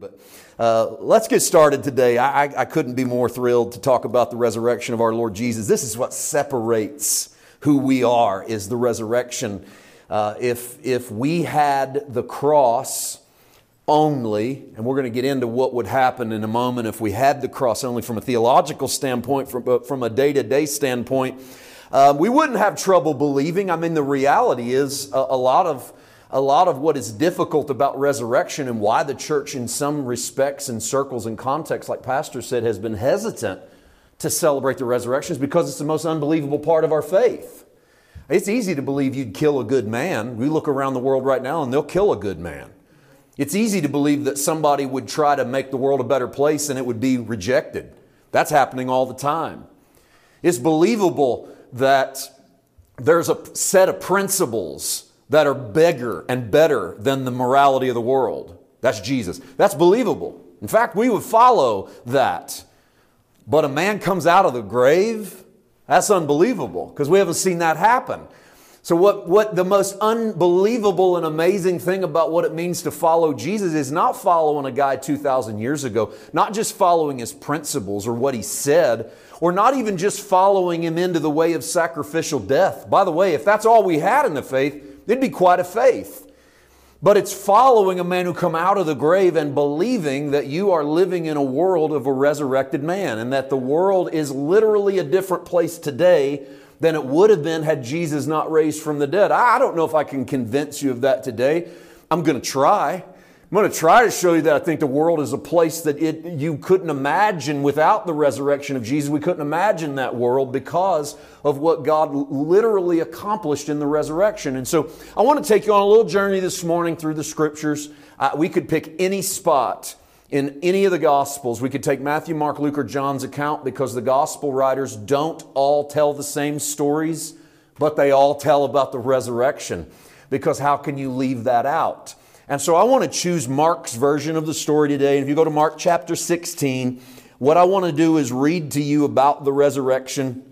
But uh, let's get started today. I, I, I couldn't be more thrilled to talk about the resurrection of our Lord Jesus. This is what separates who we are is the resurrection. Uh, if, if we had the cross only, and we're going to get into what would happen in a moment if we had the cross only from a theological standpoint, from, uh, from a day to day standpoint, um, we wouldn't have trouble believing. I mean, the reality is a, a lot of a lot of what is difficult about resurrection and why the church, in some respects and circles and contexts, like Pastor said, has been hesitant to celebrate the resurrection is because it's the most unbelievable part of our faith. It's easy to believe you'd kill a good man. We look around the world right now and they'll kill a good man. It's easy to believe that somebody would try to make the world a better place and it would be rejected. That's happening all the time. It's believable that there's a set of principles that are bigger and better than the morality of the world. That's Jesus. That's believable. In fact, we would follow that. But a man comes out of the grave, that's unbelievable because we haven't seen that happen. So, what, what the most unbelievable and amazing thing about what it means to follow Jesus is not following a guy 2,000 years ago, not just following his principles or what he said, or not even just following him into the way of sacrificial death. By the way, if that's all we had in the faith, It'd be quite a faith. But it's following a man who come out of the grave and believing that you are living in a world of a resurrected man and that the world is literally a different place today than it would have been had Jesus not raised from the dead. I don't know if I can convince you of that today. I'm going to try. I'm going to try to show you that I think the world is a place that it, you couldn't imagine without the resurrection of Jesus. We couldn't imagine that world because of what God literally accomplished in the resurrection. And so I want to take you on a little journey this morning through the scriptures. Uh, we could pick any spot in any of the Gospels. We could take Matthew, Mark, Luke, or John's account because the Gospel writers don't all tell the same stories, but they all tell about the resurrection. Because how can you leave that out? And so I want to choose Mark's version of the story today. And if you go to Mark chapter 16, what I want to do is read to you about the resurrection.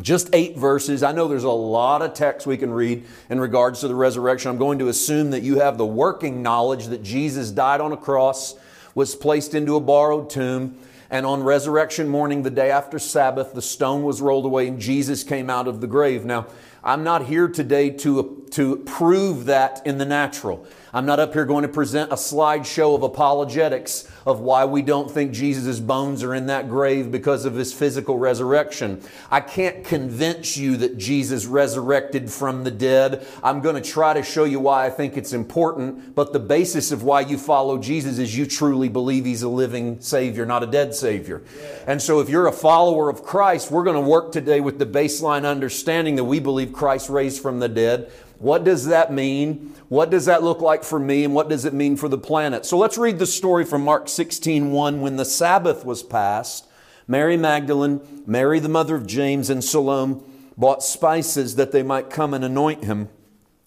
Just eight verses. I know there's a lot of text we can read in regards to the resurrection. I'm going to assume that you have the working knowledge that Jesus died on a cross, was placed into a borrowed tomb, and on resurrection morning, the day after Sabbath, the stone was rolled away and Jesus came out of the grave. Now, I'm not here today to, to prove that in the natural. I'm not up here going to present a slideshow of apologetics of why we don't think Jesus' bones are in that grave because of his physical resurrection. I can't convince you that Jesus resurrected from the dead. I'm going to try to show you why I think it's important, but the basis of why you follow Jesus is you truly believe he's a living Savior, not a dead Savior. And so if you're a follower of Christ, we're going to work today with the baseline understanding that we believe Christ raised from the dead. What does that mean? What does that look like for me and what does it mean for the planet? So let's read the story from Mark 16 1. When the Sabbath was passed, Mary Magdalene, Mary the mother of James, and Salome bought spices that they might come and anoint him.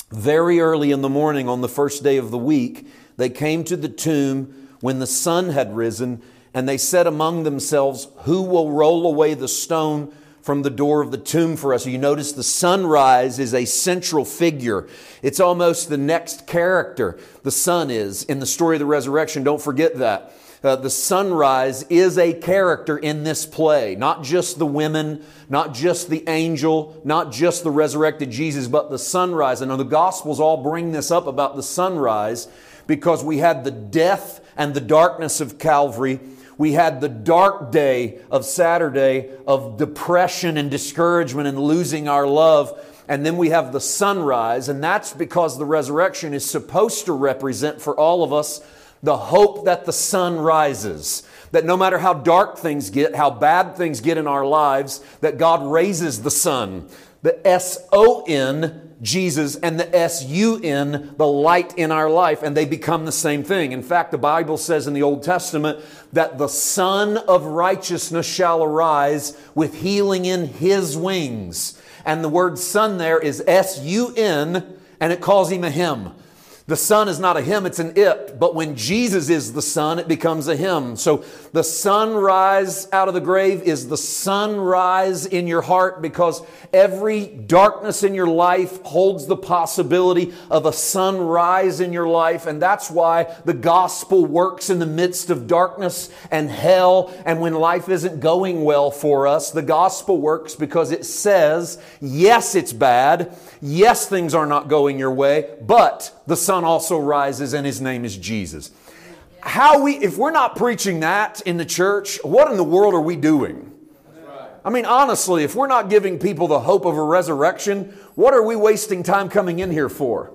Very early in the morning on the first day of the week, they came to the tomb when the sun had risen, and they said among themselves, Who will roll away the stone from the door of the tomb for us. You notice the sunrise is a central figure. It's almost the next character. The sun is in the story of the resurrection. Don't forget that. Uh, the sunrise is a character in this play. Not just the women, not just the angel, not just the resurrected Jesus, but the sunrise. And the Gospels all bring this up about the sunrise because we had the death and the darkness of Calvary we had the dark day of Saturday of depression and discouragement and losing our love. And then we have the sunrise, and that's because the resurrection is supposed to represent for all of us the hope that the sun rises. That no matter how dark things get, how bad things get in our lives, that God raises the sun. The S O N Jesus and the S-U-N, the light in our life, and they become the same thing. In fact, the Bible says in the Old Testament that the Sun of righteousness shall arise with healing in his wings. And the word Sun there is S-U-N, and it calls him a him. The sun is not a him, it's an it. But when Jesus is the sun, it becomes a him. So the sunrise out of the grave is the sunrise in your heart because every darkness in your life holds the possibility of a sunrise in your life. And that's why the gospel works in the midst of darkness and hell. And when life isn't going well for us, the gospel works because it says, yes, it's bad. Yes, things are not going your way, but the sun also rises and his name is Jesus. How we, if we're not preaching that in the church, what in the world are we doing? I mean, honestly, if we're not giving people the hope of a resurrection, what are we wasting time coming in here for?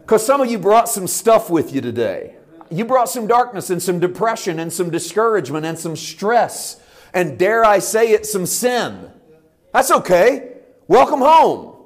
Because some of you brought some stuff with you today. You brought some darkness and some depression and some discouragement and some stress. And dare I say it, some sin. That's okay. Welcome home.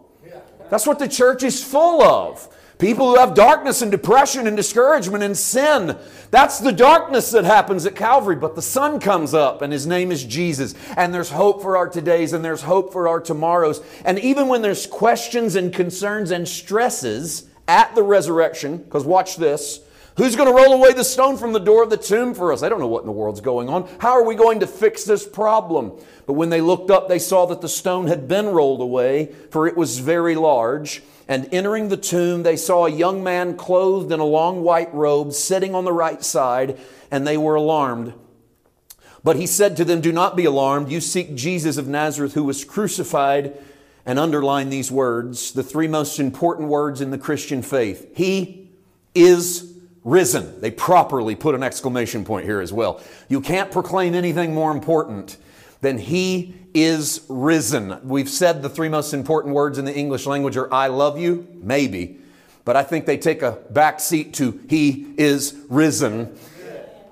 That's what the church is full of. People who have darkness and depression and discouragement and sin. That's the darkness that happens at Calvary. But the sun comes up and his name is Jesus. And there's hope for our todays and there's hope for our tomorrows. And even when there's questions and concerns and stresses at the resurrection, because watch this. Who's going to roll away the stone from the door of the tomb for us? I don't know what in the world's going on. How are we going to fix this problem? But when they looked up, they saw that the stone had been rolled away, for it was very large. And entering the tomb, they saw a young man clothed in a long white robe sitting on the right side, and they were alarmed. But he said to them, Do not be alarmed. You seek Jesus of Nazareth who was crucified. And underline these words, the three most important words in the Christian faith. He is risen. They properly put an exclamation point here as well. You can't proclaim anything more important then he is risen. We've said the three most important words in the English language are I love you, maybe, but I think they take a back seat to he is risen.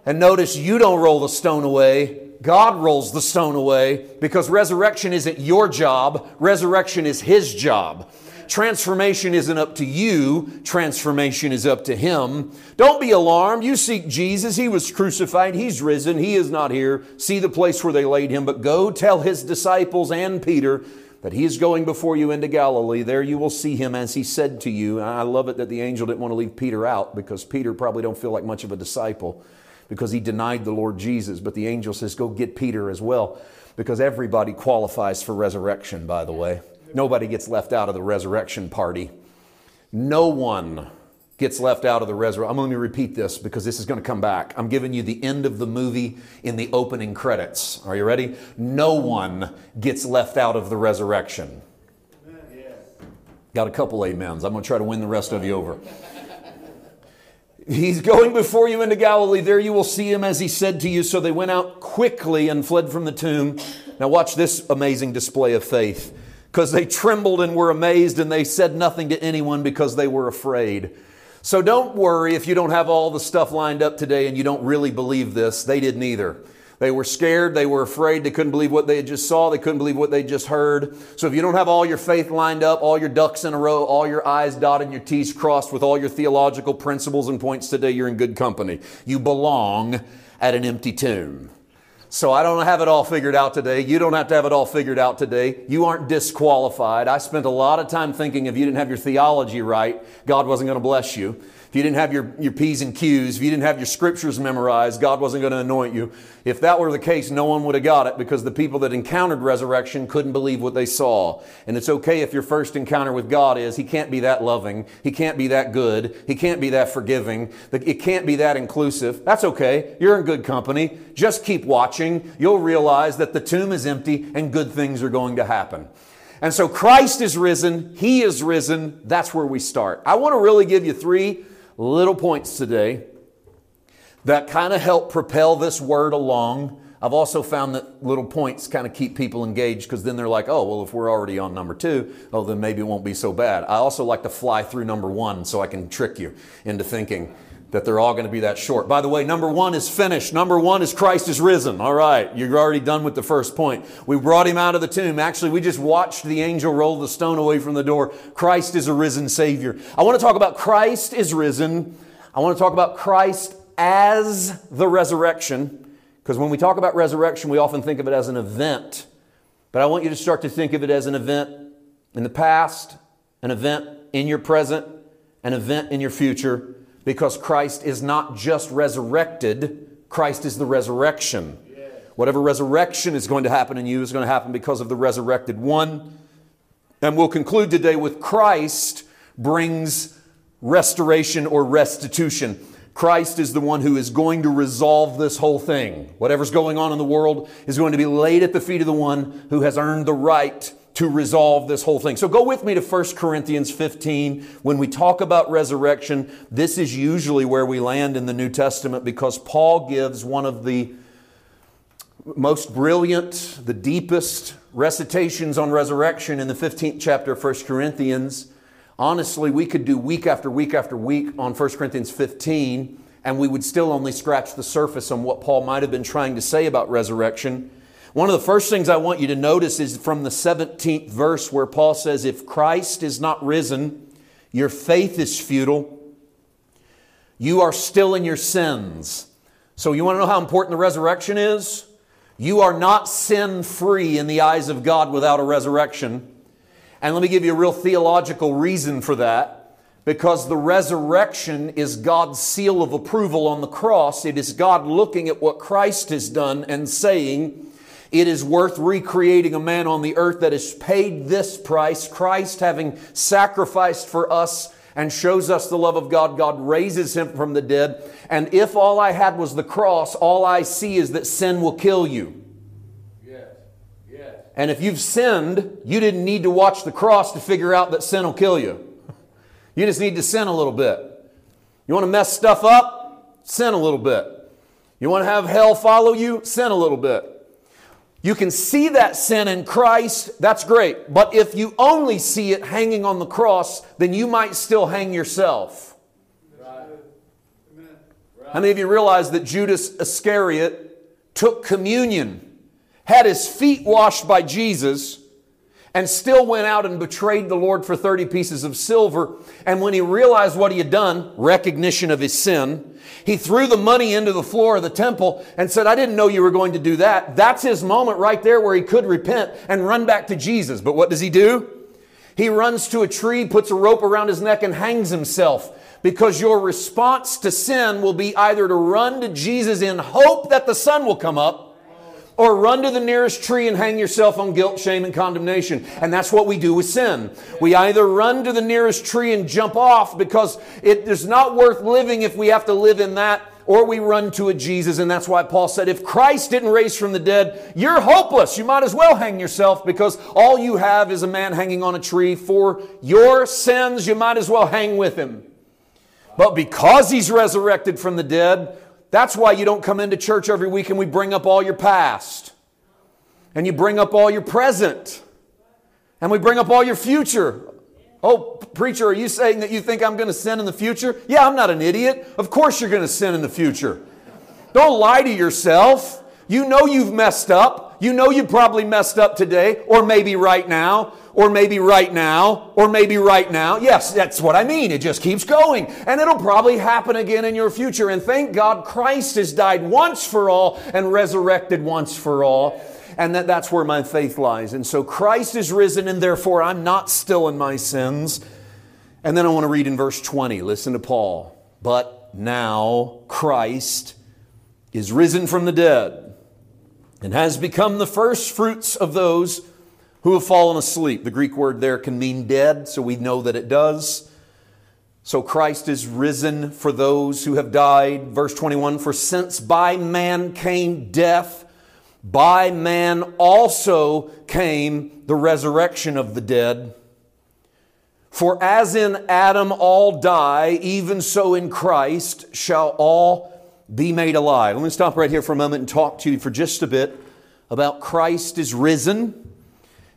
And notice you don't roll the stone away. God rolls the stone away because resurrection isn't your job. Resurrection is his job. Transformation isn't up to you, transformation is up to Him. Don't be alarmed. You seek Jesus. He was crucified. He's risen. He is not here. See the place where they laid Him. But go tell His disciples and Peter that He is going before you into Galilee. There you will see Him as He said to you. I love it that the angel didn't want to leave Peter out because Peter probably don't feel like much of a disciple because he denied the Lord Jesus. But the angel says, go get Peter as well because everybody qualifies for resurrection, by the way. Nobody gets left out of the resurrection party. No one gets left out of the resurrection. I'm going to repeat this because this is going to come back. I'm giving you the end of the movie in the opening credits. Are you ready? No one gets left out of the resurrection. Got a couple amens. I'm going to try to win the rest of you over. He's going before you into Galilee. There you will see him as he said to you. So they went out quickly and fled from the tomb. Now, watch this amazing display of faith because they trembled and were amazed and they said nothing to anyone because they were afraid. So don't worry if you don't have all the stuff lined up today and you don't really believe this. They didn't either. They were scared. They were afraid. They couldn't believe what they just saw. They couldn't believe what they just heard. So if you don't have all your faith lined up, all your ducks in a row, all your I's dotted, your T's crossed with all your theological principles and points today, you're in good company. You belong at an empty tomb. So I don't have it all figured out today. You don't have to have it all figured out today. You aren't disqualified. I spent a lot of time thinking if you didn't have your theology right, God wasn't going to bless you you didn't have your, your P's and Q's, if you didn't have your scriptures memorized, God wasn't going to anoint you. If that were the case, no one would have got it because the people that encountered resurrection couldn't believe what they saw. And it's okay if your first encounter with God is He can't be that loving, He can't be that good, He can't be that forgiving, that it can't be that inclusive. That's okay. You're in good company. Just keep watching. You'll realize that the tomb is empty and good things are going to happen. And so Christ is risen, He is risen. That's where we start. I want to really give you three little points today that kind of help propel this word along. I've also found that little points kind of keep people engaged because then they're like, oh, well, if we're already on number two, oh, then maybe it won't be so bad. I also like to fly through number one so I can trick you into thinking that they're all going to be that short. By the way, number one is finished. Number one is Christ is risen. All right, you're already done with the first point. We brought him out of the tomb. Actually, we just watched the angel roll the stone away from the door. Christ is a risen Savior. I want to talk about Christ is risen. I want to talk about Christ as the resurrection. Because when we talk about resurrection, we often think of it as an event. But I want you to start to think of it as an event in the past, an event in your present, an event in your future because Christ is not just resurrected, Christ is the resurrection. Whatever resurrection is going to happen in you is going to happen because of the resurrected one. And we'll conclude today with Christ brings restoration or restitution. Christ is the one who is going to resolve this whole thing. Whatever's going on in the world is going to be laid at the feet of the one who has earned the right to resolve this whole thing. So go with me to 1 Corinthians 15. When we talk about resurrection, this is usually where we land in the New Testament because Paul gives one of the most brilliant, the deepest recitations on resurrection in the 15th chapter of 1 Corinthians. Honestly, we could do week after week after week on 1 Corinthians 15, and we would still only scratch the surface on what Paul might have been trying to say about resurrection. One of the first things I want you to notice is from the 17th verse where Paul says, If Christ is not risen, your faith is futile. You are still in your sins. So, you want to know how important the resurrection is? You are not sin free in the eyes of God without a resurrection. And let me give you a real theological reason for that. Because the resurrection is God's seal of approval on the cross. It is God looking at what Christ has done and saying, it is worth recreating a man on the earth that has paid this price. Christ having sacrificed for us and shows us the love of God. God raises him from the dead. And if all I had was the cross, all I see is that sin will kill you. Yes. And if you've sinned, you didn't need to watch the cross to figure out that sin will kill you. You just need to sin a little bit. You want to mess stuff up? Sin a little bit. You want to have hell follow you? Sin a little bit. You can see that sin in Christ, that's great. But if you only see it hanging on the cross, then you might still hang yourself. Right. How many of you realize that Judas Iscariot took communion had his feet washed by Jesus, and still went out and betrayed the Lord for 30 pieces of silver. And when he realized what he had done, recognition of his sin, he threw the money into the floor of the temple and said, I didn't know you were going to do that. That's his moment right there where he could repent and run back to Jesus. But what does he do? He runs to a tree, puts a rope around his neck, and hangs himself because your response to sin will be either to run to Jesus in hope that the sun will come up or run to the nearest tree and hang yourself on guilt, shame, and condemnation. And that's what we do with sin. We either run to the nearest tree and jump off because it is not worth living if we have to live in that, or we run to a Jesus. And that's why Paul said, if Christ didn't raise from the dead, you're hopeless. You might as well hang yourself because all you have is a man hanging on a tree. For your sins, you might as well hang with him. But because he's resurrected from the dead, that's why you don't come into church every week and we bring up all your past. And you bring up all your present. And we bring up all your future. Oh, preacher, are you saying that you think I'm going to sin in the future? Yeah, I'm not an idiot. Of course you're going to sin in the future. Don't lie to yourself. You know you've messed up. You know you probably messed up today, or maybe right now or maybe right now, or maybe right now. Yes, that's what I mean. It just keeps going. And it'll probably happen again in your future. And thank God Christ has died once for all and resurrected once for all. And that, that's where my faith lies. And so Christ is risen, and therefore I'm not still in my sins. And then I want to read in verse 20. Listen to Paul. But now Christ is risen from the dead and has become the first fruits of those who have fallen asleep. The Greek word there can mean dead, so we know that it does. So Christ is risen for those who have died. Verse 21 For since by man came death, by man also came the resurrection of the dead. For as in Adam all die, even so in Christ shall all be made alive. Let me stop right here for a moment and talk to you for just a bit about Christ is risen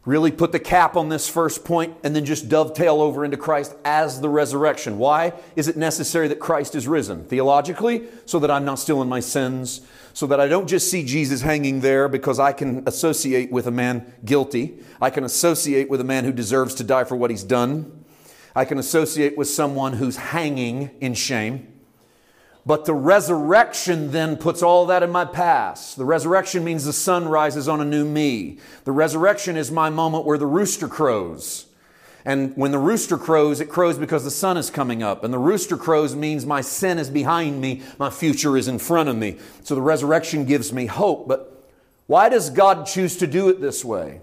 really put the cap on this first point and then just dovetail over into Christ as the resurrection. Why is it necessary that Christ is risen? Theologically, so that I'm not still in my sins, so that I don't just see Jesus hanging there because I can associate with a man guilty. I can associate with a man who deserves to die for what he's done. I can associate with someone who's hanging in shame. But the resurrection then puts all that in my past. The resurrection means the sun rises on a new me. The resurrection is my moment where the rooster crows. And when the rooster crows, it crows because the sun is coming up. And the rooster crows means my sin is behind me, my future is in front of me. So the resurrection gives me hope. But why does God choose to do it this way?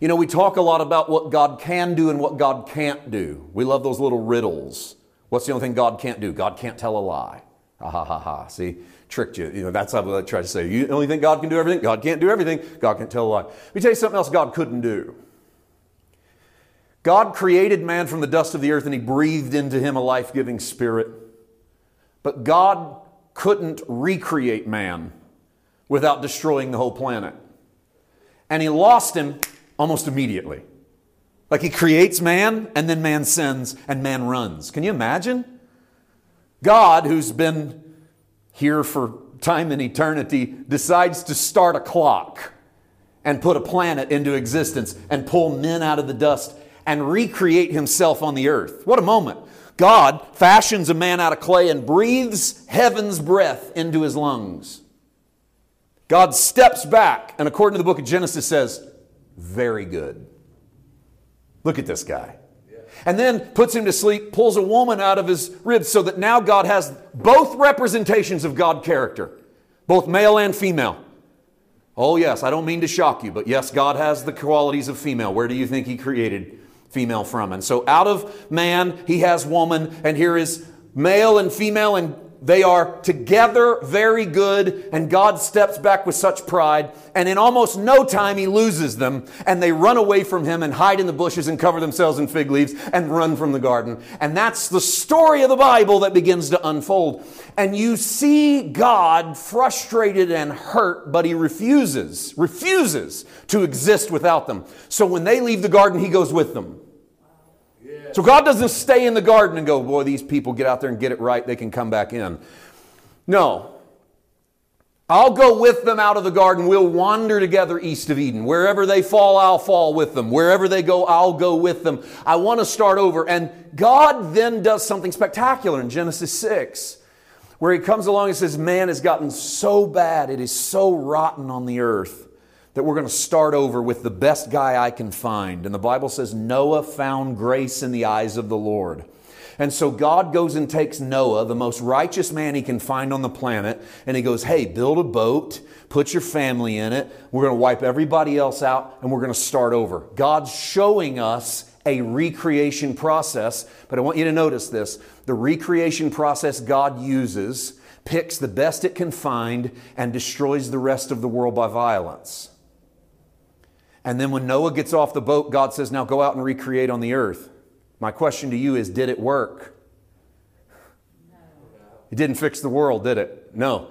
You know, we talk a lot about what God can do and what God can't do. We love those little riddles. What's the only thing God can't do? God can't tell a lie. Ha ha ha ha. See, tricked you. You know, that's what I try to say. You only think God can do everything? God can't do everything. God can't tell a lie. Let me tell you something else God couldn't do. God created man from the dust of the earth and he breathed into him a life giving spirit. But God couldn't recreate man without destroying the whole planet. And he lost him almost immediately. Like he creates man and then man sins and man runs. Can you imagine? God, who's been here for time and eternity, decides to start a clock and put a planet into existence and pull men out of the dust and recreate himself on the earth. What a moment. God fashions a man out of clay and breathes heaven's breath into his lungs. God steps back and, according to the book of Genesis, says, Very good. Look at this guy. And then puts him to sleep, pulls a woman out of his ribs so that now God has both representations of God character, both male and female. Oh, yes, I don't mean to shock you, but yes, God has the qualities of female. Where do you think He created female from? And so out of man, He has woman, and here is male and female, and they are together very good, and God steps back with such pride, and in almost no time he loses them, and they run away from him and hide in the bushes and cover themselves in fig leaves and run from the garden. And that's the story of the Bible that begins to unfold. And you see God frustrated and hurt, but he refuses, refuses to exist without them. So when they leave the garden, he goes with them. So God doesn't stay in the garden and go, boy, these people get out there and get it right, they can come back in. No. I'll go with them out of the garden. We'll wander together east of Eden. Wherever they fall, I'll fall with them. Wherever they go, I'll go with them. I want to start over. And God then does something spectacular in Genesis 6, where He comes along and says, Man has gotten so bad, it is so rotten on the earth that we're going to start over with the best guy I can find. And the Bible says Noah found grace in the eyes of the Lord. And so God goes and takes Noah, the most righteous man he can find on the planet, and he goes, Hey, build a boat, put your family in it. We're going to wipe everybody else out, and we're going to start over. God's showing us a recreation process, but I want you to notice this. The recreation process God uses picks the best it can find and destroys the rest of the world by violence. And then when Noah gets off the boat, God says, Now go out and recreate on the earth. My question to you is Did it work? No. It didn't fix the world, did it? No.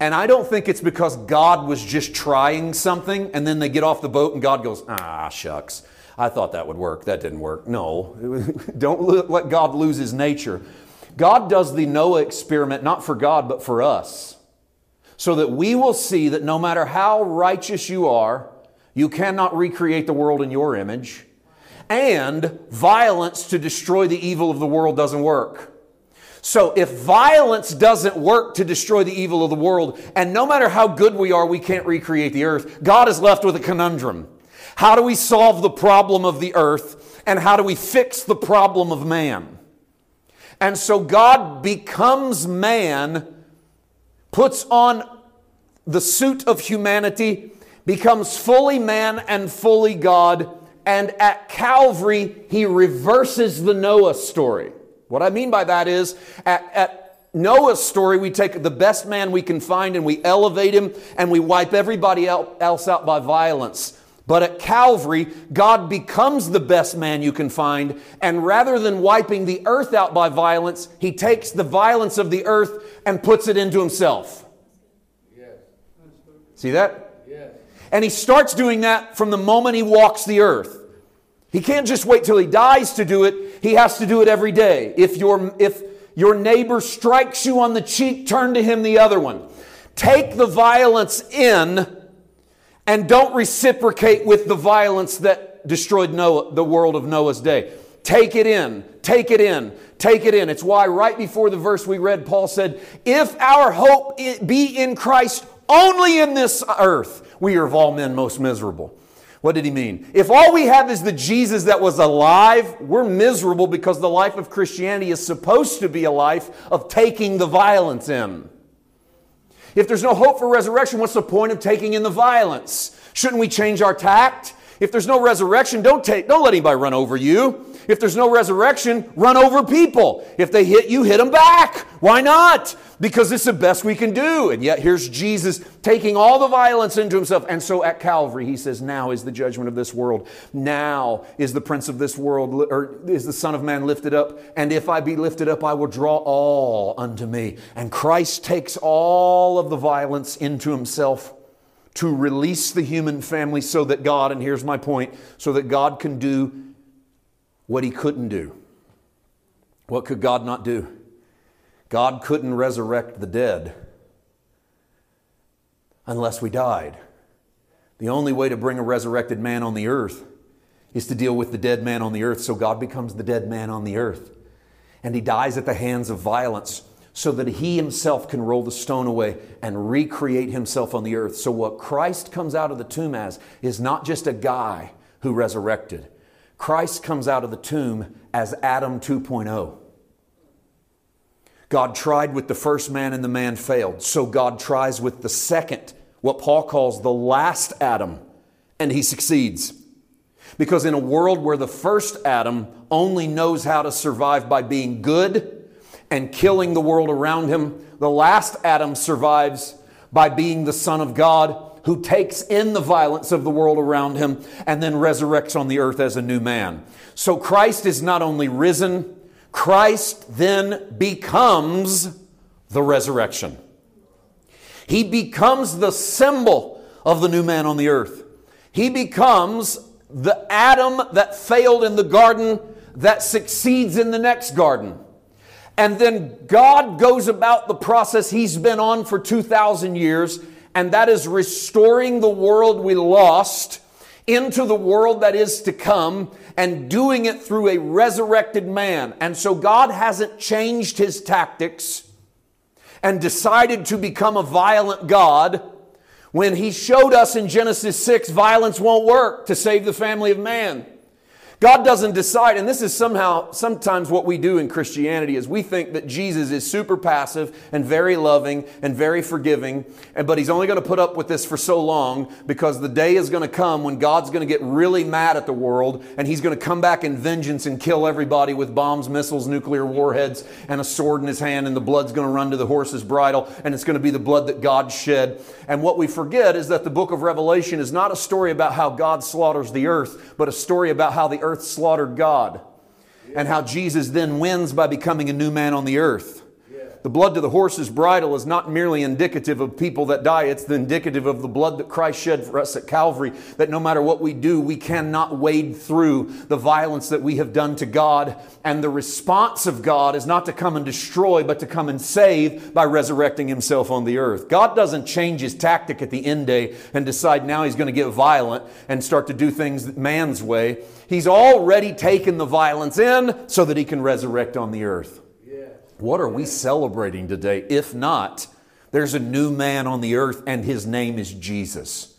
And I don't think it's because God was just trying something and then they get off the boat and God goes, Ah, shucks. I thought that would work. That didn't work. No. don't let God lose his nature. God does the Noah experiment not for God, but for us. So that we will see that no matter how righteous you are, you cannot recreate the world in your image. And violence to destroy the evil of the world doesn't work. So if violence doesn't work to destroy the evil of the world, and no matter how good we are, we can't recreate the earth, God is left with a conundrum. How do we solve the problem of the earth, and how do we fix the problem of man? And so God becomes man, puts on the suit of humanity, becomes fully man and fully God. And at Calvary, he reverses the Noah story. What I mean by that is, at, at Noah's story, we take the best man we can find and we elevate him and we wipe everybody else out by violence. But at Calvary, God becomes the best man you can find, and rather than wiping the earth out by violence, he takes the violence of the earth and puts it into himself. See that? And he starts doing that from the moment he walks the earth. He can't just wait till he dies to do it. He has to do it every day. If your, if your neighbor strikes you on the cheek, turn to him the other one. Take the violence in and don't reciprocate with the violence that destroyed Noah, the world of Noah's day. Take it in, take it in, take it in. It's why right before the verse we read, Paul said, If our hope be in Christ only in this earth, we are of all men most miserable. What did he mean? If all we have is the Jesus that was alive, we're miserable because the life of Christianity is supposed to be a life of taking the violence in. If there's no hope for resurrection, what's the point of taking in the violence? Shouldn't we change our tact? If there's no resurrection, don't take don't let anybody run over you. If there's no resurrection, run over people. If they hit you, hit them back. Why not? Because it's the best we can do. And yet here's Jesus taking all the violence into himself. And so at Calvary, he says, Now is the judgment of this world. Now is the prince of this world, or is the Son of Man lifted up. And if I be lifted up, I will draw all unto me. And Christ takes all of the violence into himself to release the human family so that God, and here's my point, so that God can do what he couldn't do. What could God not do? God couldn't resurrect the dead unless we died. The only way to bring a resurrected man on the earth is to deal with the dead man on the earth, so God becomes the dead man on the earth. And he dies at the hands of violence so that he himself can roll the stone away and recreate himself on the earth. So, what Christ comes out of the tomb as is not just a guy who resurrected, Christ comes out of the tomb as Adam 2.0. God tried with the first man and the man failed. So God tries with the second, what Paul calls the last Adam, and he succeeds. Because in a world where the first Adam only knows how to survive by being good and killing the world around him, the last Adam survives by being the Son of God who takes in the violence of the world around him and then resurrects on the earth as a new man. So Christ is not only risen, Christ then becomes the resurrection. He becomes the symbol of the new man on the earth. He becomes the Adam that failed in the garden that succeeds in the next garden. And then God goes about the process He's been on for 2,000 years, and that is restoring the world we lost into the world that is to come and doing it through a resurrected man. And so God hasn't changed his tactics and decided to become a violent God when he showed us in Genesis 6 violence won't work to save the family of man. God doesn't decide, and this is somehow, sometimes what we do in Christianity is we think that Jesus is super passive and very loving and very forgiving, and, but he's only going to put up with this for so long because the day is going to come when God's going to get really mad at the world and he's going to come back in vengeance and kill everybody with bombs, missiles, nuclear warheads, and a sword in his hand, and the blood's going to run to the horse's bridle, and it's going to be the blood that God shed. And what we forget is that the book of Revelation is not a story about how God slaughters the earth, but a story about how the earth earth slaughtered God, and how Jesus then wins by becoming a new man on the earth. The blood to the horse's bridle is not merely indicative of people that die, it's the indicative of the blood that Christ shed for us at Calvary. That no matter what we do, we cannot wade through the violence that we have done to God. And the response of God is not to come and destroy, but to come and save by resurrecting Himself on the earth. God doesn't change His tactic at the end day and decide now He's going to get violent and start to do things man's way. He's already taken the violence in so that He can resurrect on the earth. What are we celebrating today? If not, there's a new man on the earth and his name is Jesus.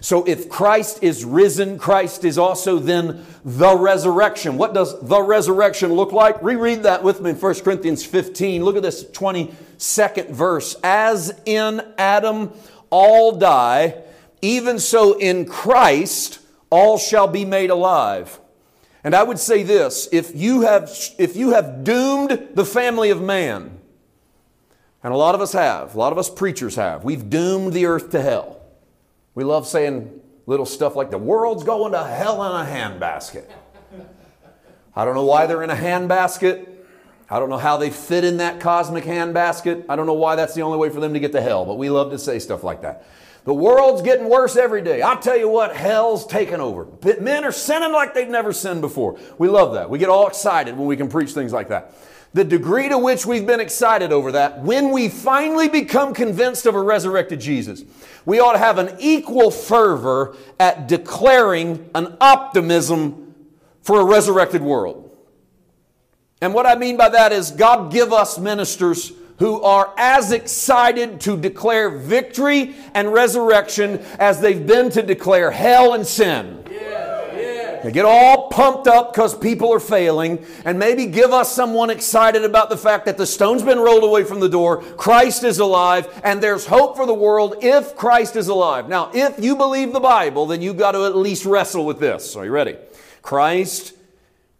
So if Christ is risen, Christ is also then the resurrection. What does the resurrection look like? Reread that with me in 1 Corinthians 15. Look at this 22nd verse. As in Adam all die, even so in Christ all shall be made alive. And I would say this if you have, if you have doomed the family of man, and a lot of us have, a lot of us preachers have, we've doomed the earth to hell. We love saying little stuff like the world's going to hell in a handbasket. I don't know why they're in a handbasket. I don't know how they fit in that cosmic handbasket. I don't know why that's the only way for them to get to hell, but we love to say stuff like that. The world's getting worse every day. I'll tell you what, hell's taken over. Men are sinning like they've never sinned before. We love that. We get all excited when we can preach things like that. The degree to which we've been excited over that, when we finally become convinced of a resurrected Jesus, we ought to have an equal fervor at declaring an optimism for a resurrected world. And what I mean by that is God give us ministers who are as excited to declare victory and resurrection as they've been to declare hell and sin. They get all pumped up because people are failing, and maybe give us someone excited about the fact that the stone's been rolled away from the door, Christ is alive, and there's hope for the world if Christ is alive. Now, if you believe the Bible, then you've got to at least wrestle with this. Are you ready? Christ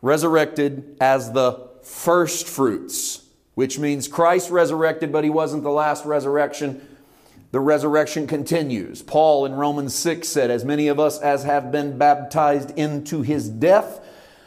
resurrected as the first fruits, which means Christ resurrected, but he wasn't the last resurrection. The resurrection continues. Paul in Romans 6 said, As many of us as have been baptized into his death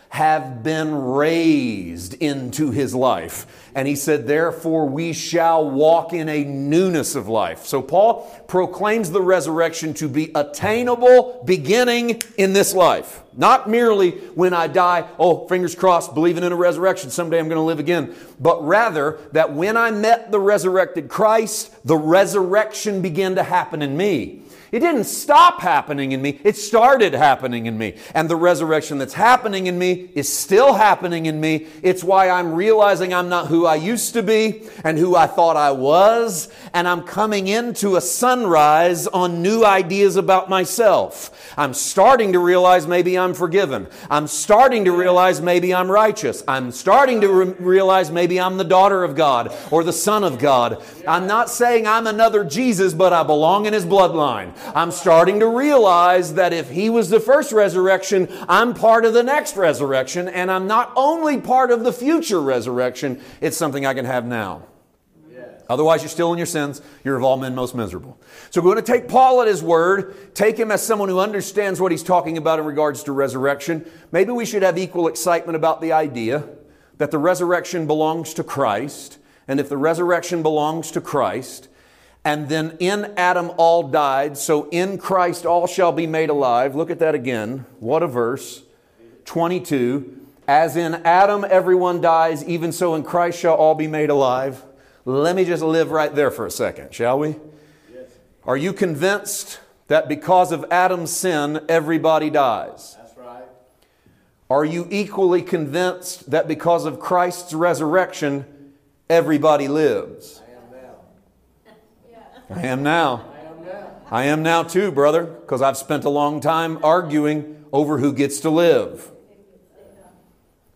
have been raised into his life. And he said, Therefore, we shall walk in a newness of life. So, Paul proclaims the resurrection to be attainable beginning in this life. Not merely when I die, oh, fingers crossed, believing in a resurrection, someday I'm going to live again, but rather that when I met the resurrected Christ, the resurrection began to happen in me. It didn't stop happening in me, it started happening in me. And the resurrection that's happening in me is still happening in me. It's why I'm realizing I'm not who I used to be and who I thought I was. And I'm coming into a sunrise on new ideas about myself. I'm starting to realize maybe I'm forgiven. I'm starting to realize maybe I'm righteous. I'm starting to re- realize maybe I'm the daughter of God or the son of God. I'm not saying I'm another Jesus, but I belong in his bloodline. I'm starting to realize that if he was the first resurrection, I'm part of the next resurrection, and I'm not only part of the future resurrection, it's something I can have now. Otherwise, you're still in your sins. You're of all men most miserable. So we're going to take Paul at his word, take him as someone who understands what he's talking about in regards to resurrection. Maybe we should have equal excitement about the idea that the resurrection belongs to Christ. And if the resurrection belongs to Christ, and then in Adam all died, so in Christ all shall be made alive. Look at that again. What a verse. 22. As in Adam everyone dies, even so in Christ shall all be made alive. Let me just live right there for a second, shall we? Yes. Are you convinced that because of Adam's sin, everybody dies? That's right. Are you equally convinced that because of Christ's resurrection, everybody lives? I am now. I am now too, brother, because I've spent a long time arguing over who gets to live,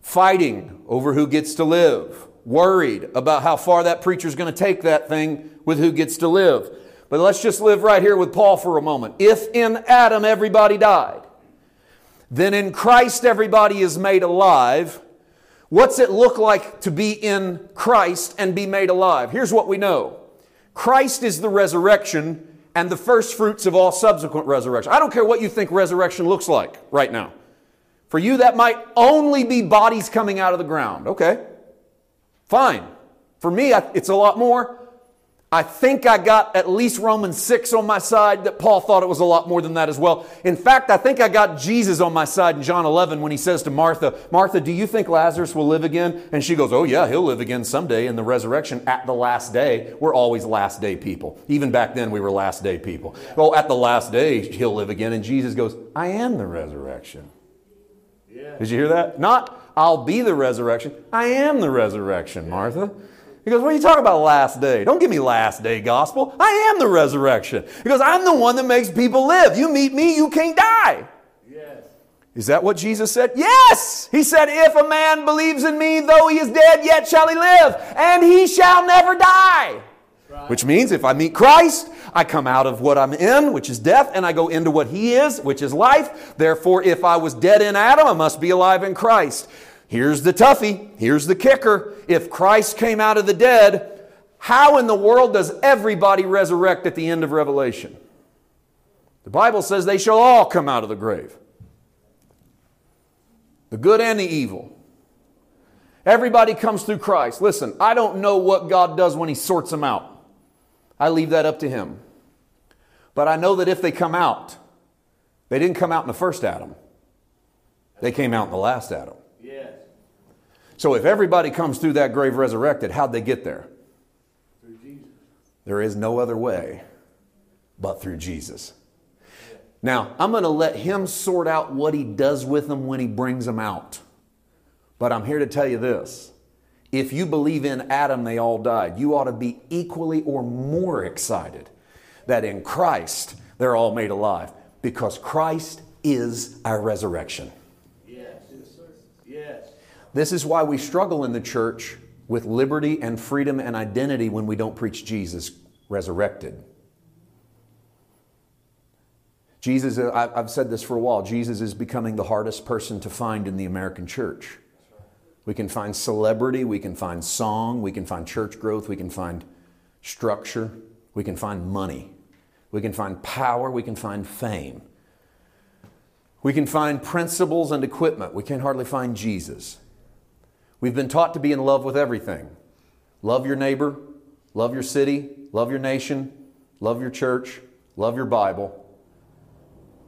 fighting over who gets to live, worried about how far that preacher's going to take that thing with who gets to live. But let's just live right here with Paul for a moment. If in Adam everybody died, then in Christ everybody is made alive. What's it look like to be in Christ and be made alive? Here's what we know Christ is the resurrection and the first fruits of all subsequent resurrection. I don't care what you think resurrection looks like right now. For you, that might only be bodies coming out of the ground. Okay, fine. For me, it's a lot more. I think I got at least Romans 6 on my side that Paul thought it was a lot more than that as well. In fact, I think I got Jesus on my side in John 11 when he says to Martha, Martha, do you think Lazarus will live again? And she goes, Oh, yeah, he'll live again someday in the resurrection at the last day. We're always last day people. Even back then, we were last day people. Well, at the last day, he'll live again. And Jesus goes, I am the resurrection. Yeah. Did you hear that? Not, I'll be the resurrection. I am the resurrection, Martha. He goes, What are you talking about last day? Don't give me last day gospel. I am the resurrection. He goes, I'm the one that makes people live. You meet me, you can't die. Yes. Is that what Jesus said? Yes! He said, If a man believes in me, though he is dead, yet shall he live, and he shall never die. Right. Which means if I meet Christ, I come out of what I'm in, which is death, and I go into what he is, which is life. Therefore, if I was dead in Adam, I must be alive in Christ. Here's the toughie. Here's the kicker. If Christ came out of the dead, how in the world does everybody resurrect at the end of Revelation? The Bible says they shall all come out of the grave the good and the evil. Everybody comes through Christ. Listen, I don't know what God does when He sorts them out. I leave that up to Him. But I know that if they come out, they didn't come out in the first Adam, they came out in the last Adam. So if everybody comes through that grave resurrected, how'd they get there? Through Jesus. There is no other way but through Jesus. Now, I'm going to let him sort out what he does with them when he brings them out. But I'm here to tell you this If you believe in Adam, they all died. You ought to be equally or more excited that in Christ, they're all made alive because Christ is our resurrection. This is why we struggle in the church with liberty and freedom and identity when we don't preach Jesus resurrected. Jesus, I've said this for a while, Jesus is becoming the hardest person to find in the American church. We can find celebrity, we can find song, we can find church growth, we can find structure, we can find money, we can find power, we can find fame. We can find principles and equipment. We can hardly find Jesus. We've been taught to be in love with everything love your neighbor, love your city, love your nation, love your church, love your Bible.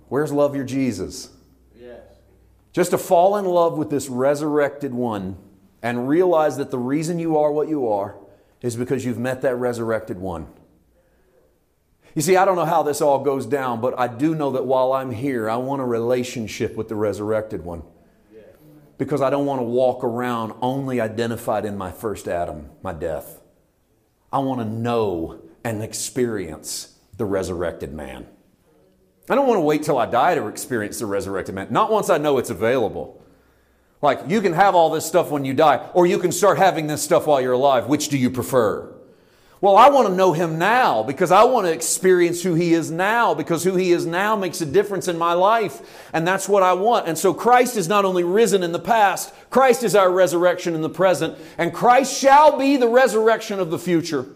Where's love your Jesus? Yes. Just to fall in love with this resurrected one and realize that the reason you are what you are is because you've met that resurrected one. You see, I don't know how this all goes down, but I do know that while I'm here, I want a relationship with the resurrected one. Because I don't want to walk around only identified in my first Adam, my death. I want to know and experience the resurrected man. I don't want to wait till I die to experience the resurrected man. Not once I know it's available. Like, you can have all this stuff when you die, or you can start having this stuff while you're alive. Which do you prefer? Well, I want to know him now because I want to experience who he is now because who he is now makes a difference in my life. And that's what I want. And so Christ is not only risen in the past, Christ is our resurrection in the present, and Christ shall be the resurrection of the future.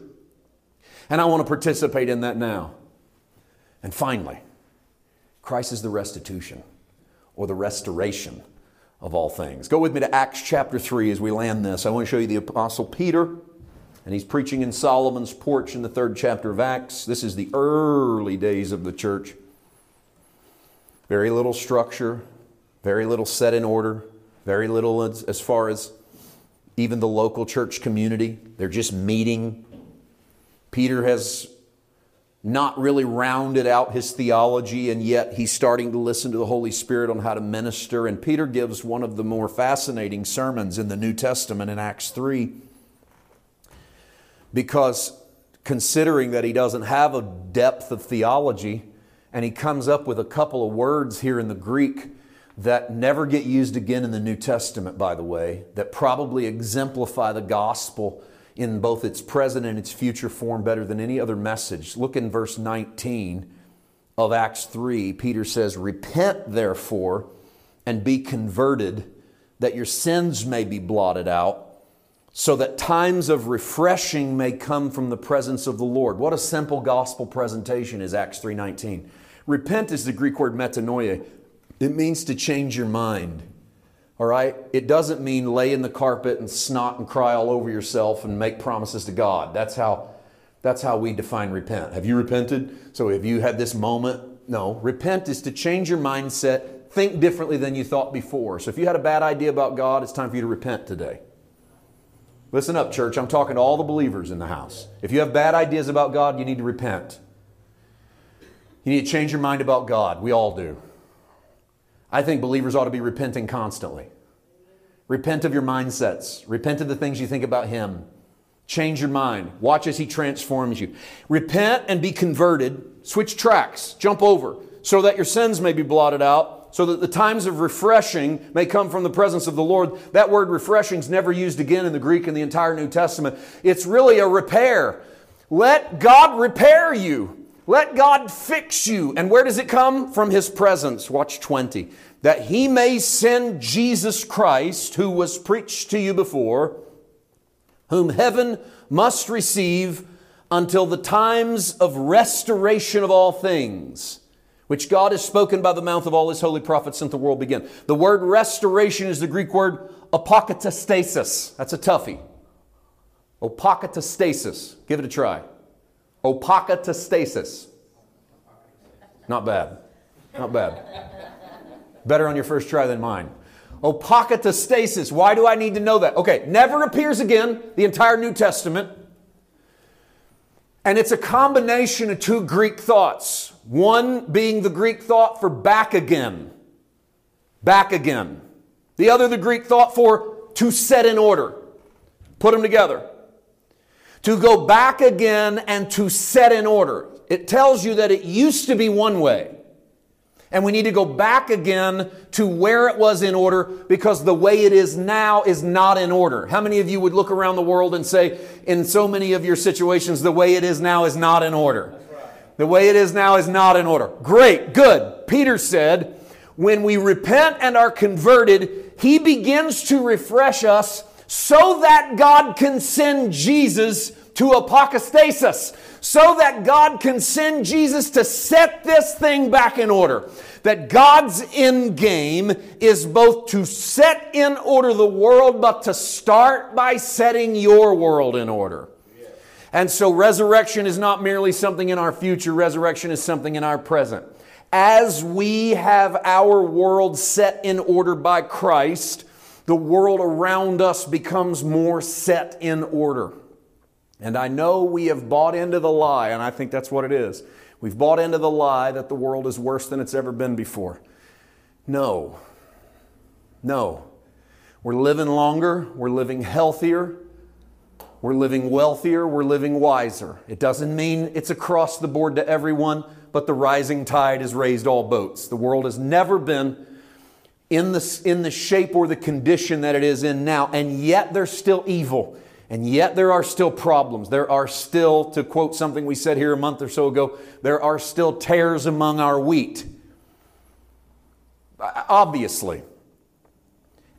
And I want to participate in that now. And finally, Christ is the restitution or the restoration of all things. Go with me to Acts chapter 3 as we land this. I want to show you the Apostle Peter, and he's preaching in Solomon's porch in the third chapter of Acts. This is the early days of the church. Very little structure, very little set in order, very little as, as far as even the local church community. They're just meeting. Peter has not really rounded out his theology, and yet he's starting to listen to the Holy Spirit on how to minister. And Peter gives one of the more fascinating sermons in the New Testament in Acts 3 because considering that he doesn't have a depth of theology, and he comes up with a couple of words here in the Greek that never get used again in the New Testament, by the way, that probably exemplify the gospel in both its present and its future form better than any other message. Look in verse 19 of Acts 3. Peter says, Repent therefore and be converted, that your sins may be blotted out, so that times of refreshing may come from the presence of the Lord. What a simple gospel presentation is Acts 3:19. Repent is the Greek word metanoia. It means to change your mind. All right? It doesn't mean lay in the carpet and snot and cry all over yourself and make promises to God. That's how that's how we define repent. Have you repented? So have you had this moment? No. Repent is to change your mindset, think differently than you thought before. So if you had a bad idea about God, it's time for you to repent today. Listen up, church. I'm talking to all the believers in the house. If you have bad ideas about God, you need to repent. You need to change your mind about God. We all do. I think believers ought to be repenting constantly. Repent of your mindsets. Repent of the things you think about Him. Change your mind. Watch as He transforms you. Repent and be converted. Switch tracks. Jump over so that your sins may be blotted out, so that the times of refreshing may come from the presence of the Lord. That word refreshing is never used again in the Greek in the entire New Testament. It's really a repair. Let God repair you. Let God fix you. And where does it come? From His presence. Watch 20. That He may send Jesus Christ, who was preached to you before, whom heaven must receive until the times of restoration of all things, which God has spoken by the mouth of all His holy prophets since the world began. The word restoration is the Greek word apokatastasis. That's a toughie. Apokatastasis. Give it a try. Apokatastasis. Not bad. Not bad. Better on your first try than mine. Apokatastasis. Why do I need to know that? Okay, never appears again, the entire New Testament. And it's a combination of two Greek thoughts. One being the Greek thought for back again. Back again. The other, the Greek thought for to set in order. Put them together. To go back again and to set in order. It tells you that it used to be one way. And we need to go back again to where it was in order because the way it is now is not in order. How many of you would look around the world and say, in so many of your situations, the way it is now is not in order? The way it is now is not in order. Great, good. Peter said, when we repent and are converted, he begins to refresh us so that God can send Jesus to apostasis, so that God can send Jesus to set this thing back in order. That God's end game is both to set in order the world, but to start by setting your world in order. And so resurrection is not merely something in our future, resurrection is something in our present. As we have our world set in order by Christ, the world around us becomes more set in order. And I know we have bought into the lie, and I think that's what it is. We've bought into the lie that the world is worse than it's ever been before. No. No. We're living longer, we're living healthier, we're living wealthier, we're living wiser. It doesn't mean it's across the board to everyone, but the rising tide has raised all boats. The world has never been in the, in the shape or the condition that it is in now, and yet there's still evil. And yet there are still problems. There are still, to quote something we said here a month or so ago, there are still tares among our wheat. Obviously.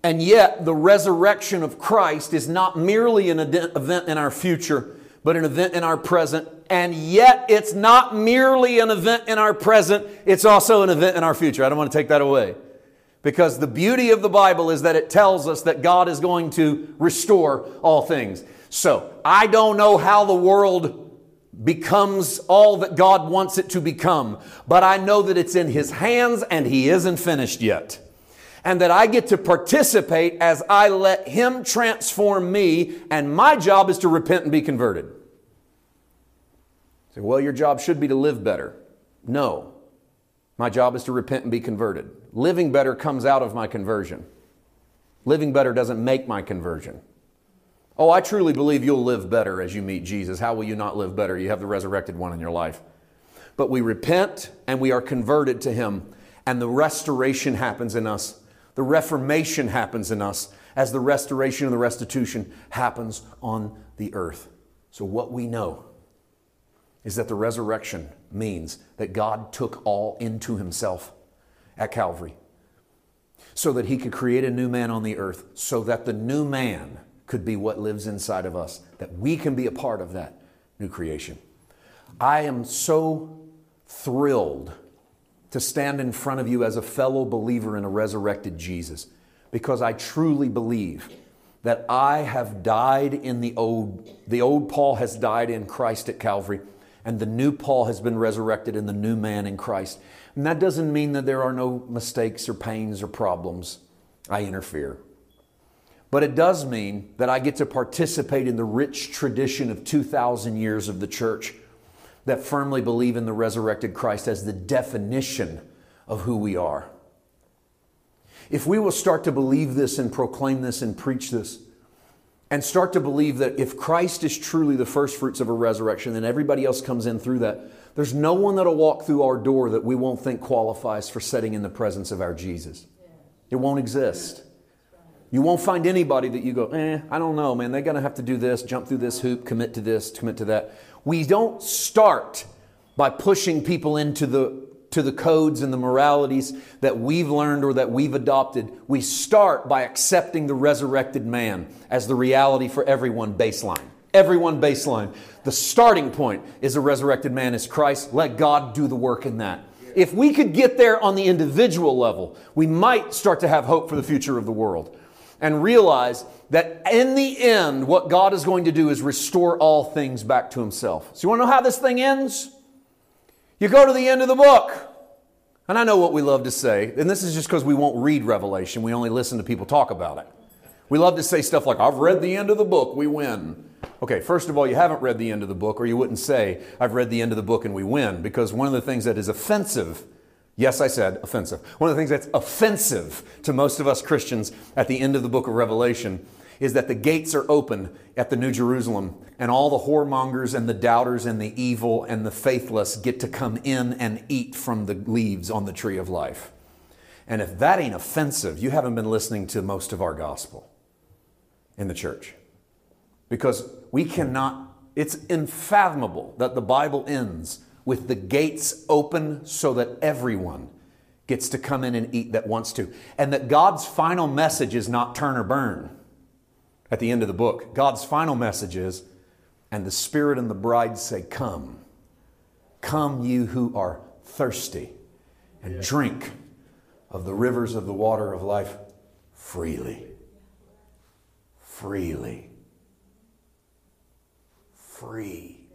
And yet the resurrection of Christ is not merely an event in our future, but an event in our present. And yet it's not merely an event in our present, it's also an event in our future. I don't want to take that away. Because the beauty of the Bible is that it tells us that God is going to restore all things. So, I don't know how the world becomes all that God wants it to become, but I know that it's in His hands and He isn't finished yet. And that I get to participate as I let Him transform me, and my job is to repent and be converted. Say, well, your job should be to live better. No. My job is to repent and be converted. Living better comes out of my conversion. Living better doesn't make my conversion. Oh, I truly believe you'll live better as you meet Jesus. How will you not live better? You have the resurrected one in your life. But we repent and we are converted to Him, and the restoration happens in us. The reformation happens in us as the restoration and the restitution happens on the earth. So, what we know is that the resurrection means that God took all into Himself at Calvary so that he could create a new man on the earth, so that the new man could be what lives inside of us, that we can be a part of that new creation. I am so thrilled to stand in front of you as a fellow believer in a resurrected Jesus because I truly believe that I have died in the old, the old Paul has died in Christ at Calvary, and the new Paul has been resurrected in the new man in Christ. And that doesn't mean that there are no mistakes or pains or problems. I interfere. But it does mean that I get to participate in the rich tradition of 2,000 years of the church that firmly believe in the resurrected Christ as the definition of who we are. If we will start to believe this and proclaim this and preach this, and start to believe that if Christ is truly the first fruits of a resurrection, then everybody else comes in through that, there's no one that'll walk through our door that we won't think qualifies for sitting in the presence of our Jesus. It won't exist. You won't find anybody that you go, eh, I don't know, man. They're going to have to do this, jump through this hoop, commit to this, commit to that. We don't start by pushing people into the to the codes and the moralities that we've learned or that we've adopted. We start by accepting the resurrected man as the reality for everyone baseline. Everyone baseline. The starting point is a resurrected man is Christ. Let God do the work in that. If we could get there on the individual level, we might start to have hope for the future of the world and realize that in the end, what God is going to do is restore all things back to Himself. So, you want to know how this thing ends? You go to the end of the book. And I know what we love to say, and this is just because we won't read Revelation, we only listen to people talk about it. We love to say stuff like, I've read the end of the book, we win. Okay, first of all, you haven't read the end of the book, or you wouldn't say, I've read the end of the book and we win, because one of the things that is offensive, yes, I said offensive, one of the things that's offensive to most of us Christians at the end of the book of Revelation is that the gates are open at the New Jerusalem, and all the whoremongers and the doubters and the evil and the faithless get to come in and eat from the leaves on the tree of life. And if that ain't offensive, you haven't been listening to most of our gospel in the church. Because we cannot, it's unfathomable that the Bible ends with the gates open so that everyone gets to come in and eat that wants to. And that God's final message is not turn or burn at the end of the book. God's final message is, and the Spirit and the bride say, Come. Come, you who are thirsty, and yeah. drink of the rivers of the water of life freely. Freely. Freely.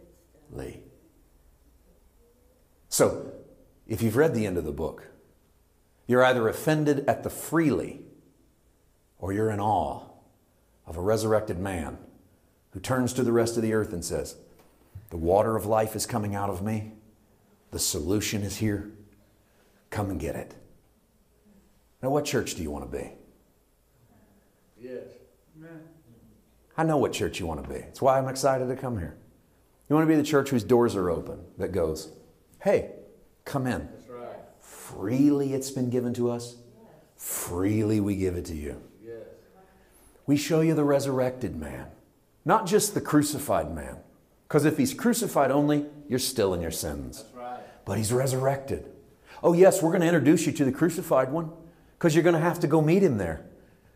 So, if you've read the end of the book, you're either offended at the freely or you're in awe of a resurrected man who turns to the rest of the earth and says, The water of life is coming out of me. The solution is here. Come and get it. Now, what church do you want to be? Yes. I know what church you want to be. It's why I'm excited to come here. You want to be the church whose doors are open, that goes, Hey, come in. Right. Freely it's been given to us, freely we give it to you Yes. we show you the resurrected man, not just the crucified man. Because if he's crucified only, you're still in your sins. Right. But he's resurrected. Oh, yes, we're going to introduce you to the crucified one because you're going to have to go meet him there.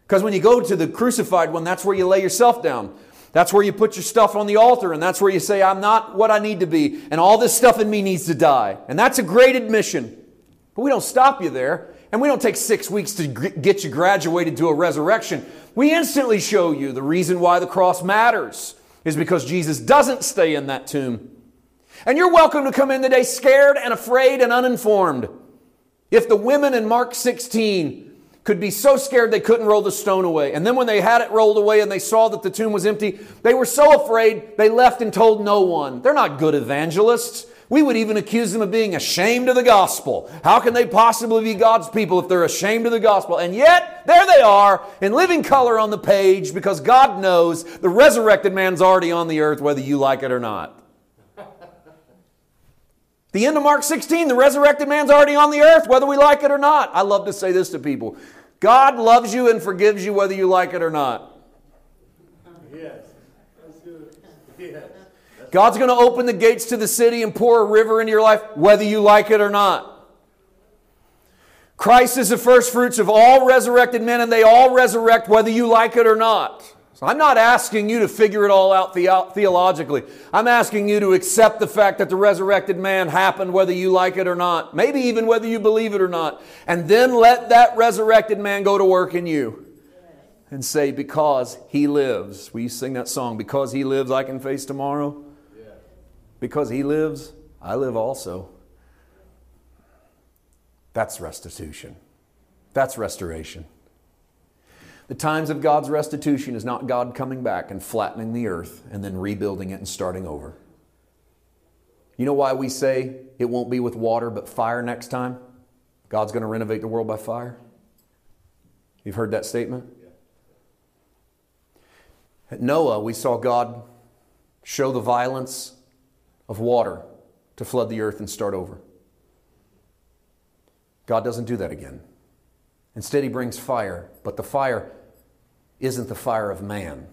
Because when you go to the crucified one, that's where you lay yourself down. That's where you put your stuff on the altar, and that's where you say, I'm not what I need to be, and all this stuff in me needs to die. And that's a great admission. But we don't stop you there, and we don't take six weeks to get you graduated to a resurrection. We instantly show you the reason why the cross matters is because Jesus doesn't stay in that tomb. And you're welcome to come in today scared and afraid and uninformed. If the women in Mark 16 could be so scared they couldn't roll the stone away, and then when they had it rolled away and they saw that the tomb was empty, they were so afraid they left and told no one. They're not good evangelists. We would even accuse them of being ashamed of the gospel. How can they possibly be God's people if they're ashamed of the gospel? And yet, there they are in living color on the page because God knows the resurrected man's already on the earth whether you like it or not. The end of Mark 16, the resurrected man's already on the earth whether we like it or not. I love to say this to people God loves you and forgives you whether you like it or not. Yes. Yes. God's going to open the gates to the city and pour a river into your life, whether you like it or not. Christ is the first fruits of all resurrected men, and they all resurrect whether you like it or not. I'm not asking you to figure it all out uh, theologically. I'm asking you to accept the fact that the resurrected man happened whether you like it or not, maybe even whether you believe it or not. And then let that resurrected man go to work in you and say, Because he lives. We sing that song? Because he lives, I can face tomorrow. Because he lives, I live also. That's restitution. That's restoration. The times of God's restitution is not God coming back and flattening the earth and then rebuilding it and starting over. You know why we say it won't be with water but fire next time? God's going to renovate the world by fire? You've heard that statement? At Noah, we saw God show the violence of water to flood the earth and start over. God doesn't do that again. Instead, He brings fire, but the fire isn't the fire of man.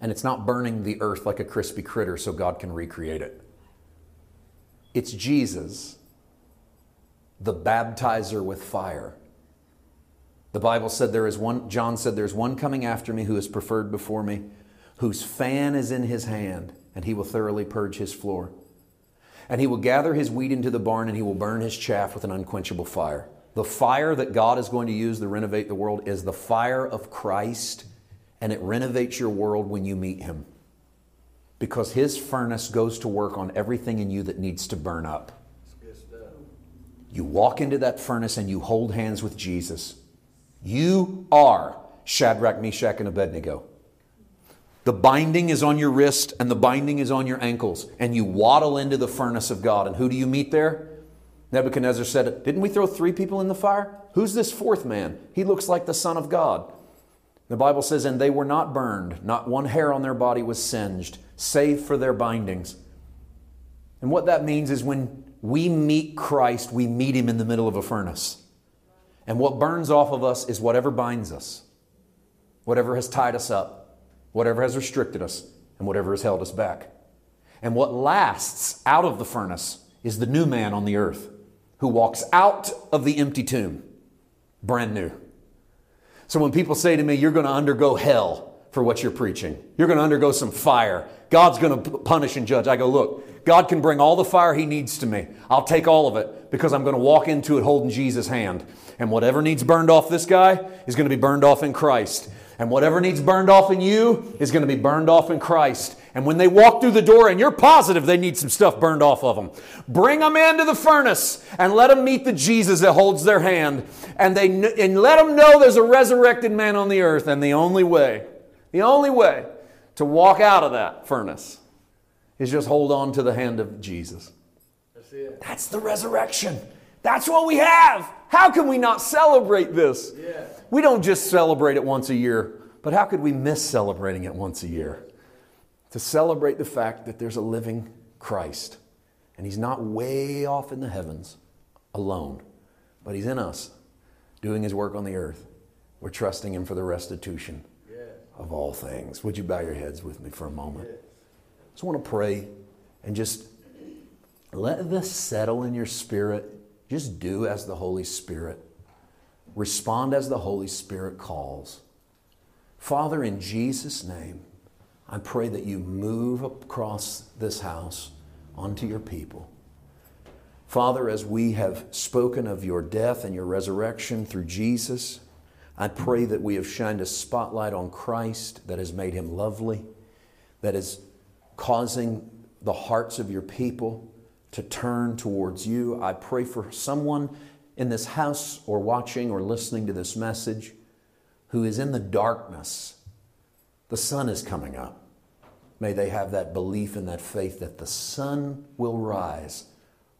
And it's not burning the earth like a crispy critter so God can recreate it. It's Jesus, the baptizer with fire. The Bible said there is one, John said, There's one coming after me who is preferred before me, whose fan is in his hand and he will thoroughly purge his floor. And he will gather his wheat into the barn, and he will burn his chaff with an unquenchable fire. The fire that God is going to use to renovate the world is the fire of Christ, and it renovates your world when you meet him. Because his furnace goes to work on everything in you that needs to burn up. You walk into that furnace and you hold hands with Jesus. You are Shadrach, Meshach, and Abednego. The binding is on your wrist and the binding is on your ankles, and you waddle into the furnace of God. And who do you meet there? Nebuchadnezzar said, Didn't we throw three people in the fire? Who's this fourth man? He looks like the Son of God. The Bible says, And they were not burned, not one hair on their body was singed, save for their bindings. And what that means is when we meet Christ, we meet him in the middle of a furnace. And what burns off of us is whatever binds us, whatever has tied us up, whatever has restricted us, and whatever has held us back. And what lasts out of the furnace is the new man on the earth who walks out of the empty tomb brand new. So when people say to me, You're going to undergo hell for what you're preaching, you're going to undergo some fire, God's going to punish and judge, I go, Look, God can bring all the fire He needs to me. I'll take all of it because I'm going to walk into it holding Jesus' hand. And whatever needs burned off this guy is going to be burned off in Christ. And whatever needs burned off in you is going to be burned off in Christ. And when they walk through the door and you're positive they need some stuff burned off of them, bring them into the furnace and let them meet the Jesus that holds their hand. And, they, and let them know there's a resurrected man on the earth. And the only way, the only way to walk out of that furnace is just hold on to the hand of Jesus. That's it. That's the resurrection. That's what we have. How can we not celebrate this? Yeah. We don't just celebrate it once a year, but how could we miss celebrating it once a year? To celebrate the fact that there's a living Christ. And he's not way off in the heavens alone, but he's in us doing his work on the earth. We're trusting him for the restitution of all things. Would you bow your heads with me for a moment? I just want to pray and just let this settle in your spirit. Just do as the Holy Spirit. Respond as the Holy Spirit calls. Father, in Jesus' name, I pray that you move across this house onto your people. Father, as we have spoken of your death and your resurrection through Jesus, I pray that we have shined a spotlight on Christ that has made him lovely, that is causing the hearts of your people to turn towards you. I pray for someone in this house or watching or listening to this message who is in the darkness. The sun is coming up. May they have that belief and that faith that the sun will rise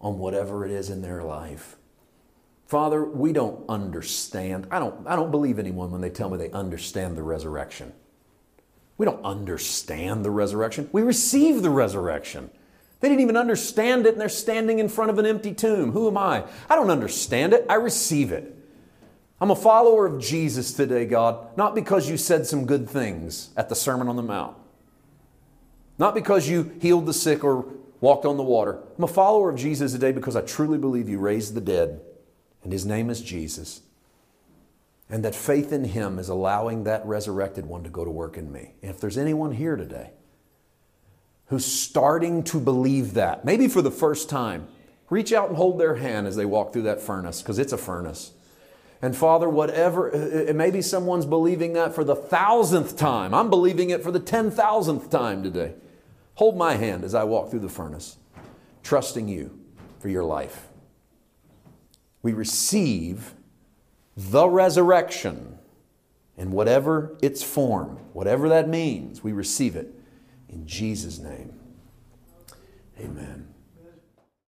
on whatever it is in their life. Father, we don't understand. I don't, I don't believe anyone when they tell me they understand the resurrection. We don't understand the resurrection. We receive the resurrection. They didn't even understand it, and they're standing in front of an empty tomb. Who am I? I don't understand it. I receive it. I'm a follower of Jesus today, God, not because you said some good things at the Sermon on the Mount. Not because you healed the sick or walked on the water. I'm a follower of Jesus today because I truly believe you raised the dead, and his name is Jesus. And that faith in him is allowing that resurrected one to go to work in me. And if there's anyone here today who's starting to believe that, maybe for the first time, reach out and hold their hand as they walk through that furnace, because it's a furnace. And Father, whatever, it may be someone's believing that for the thousandth time. I'm believing it for the ten thousandth time today. Hold my hand as I walk through the furnace, trusting you for your life. We receive the resurrection in whatever its form, whatever that means, we receive it in Jesus' name. Amen.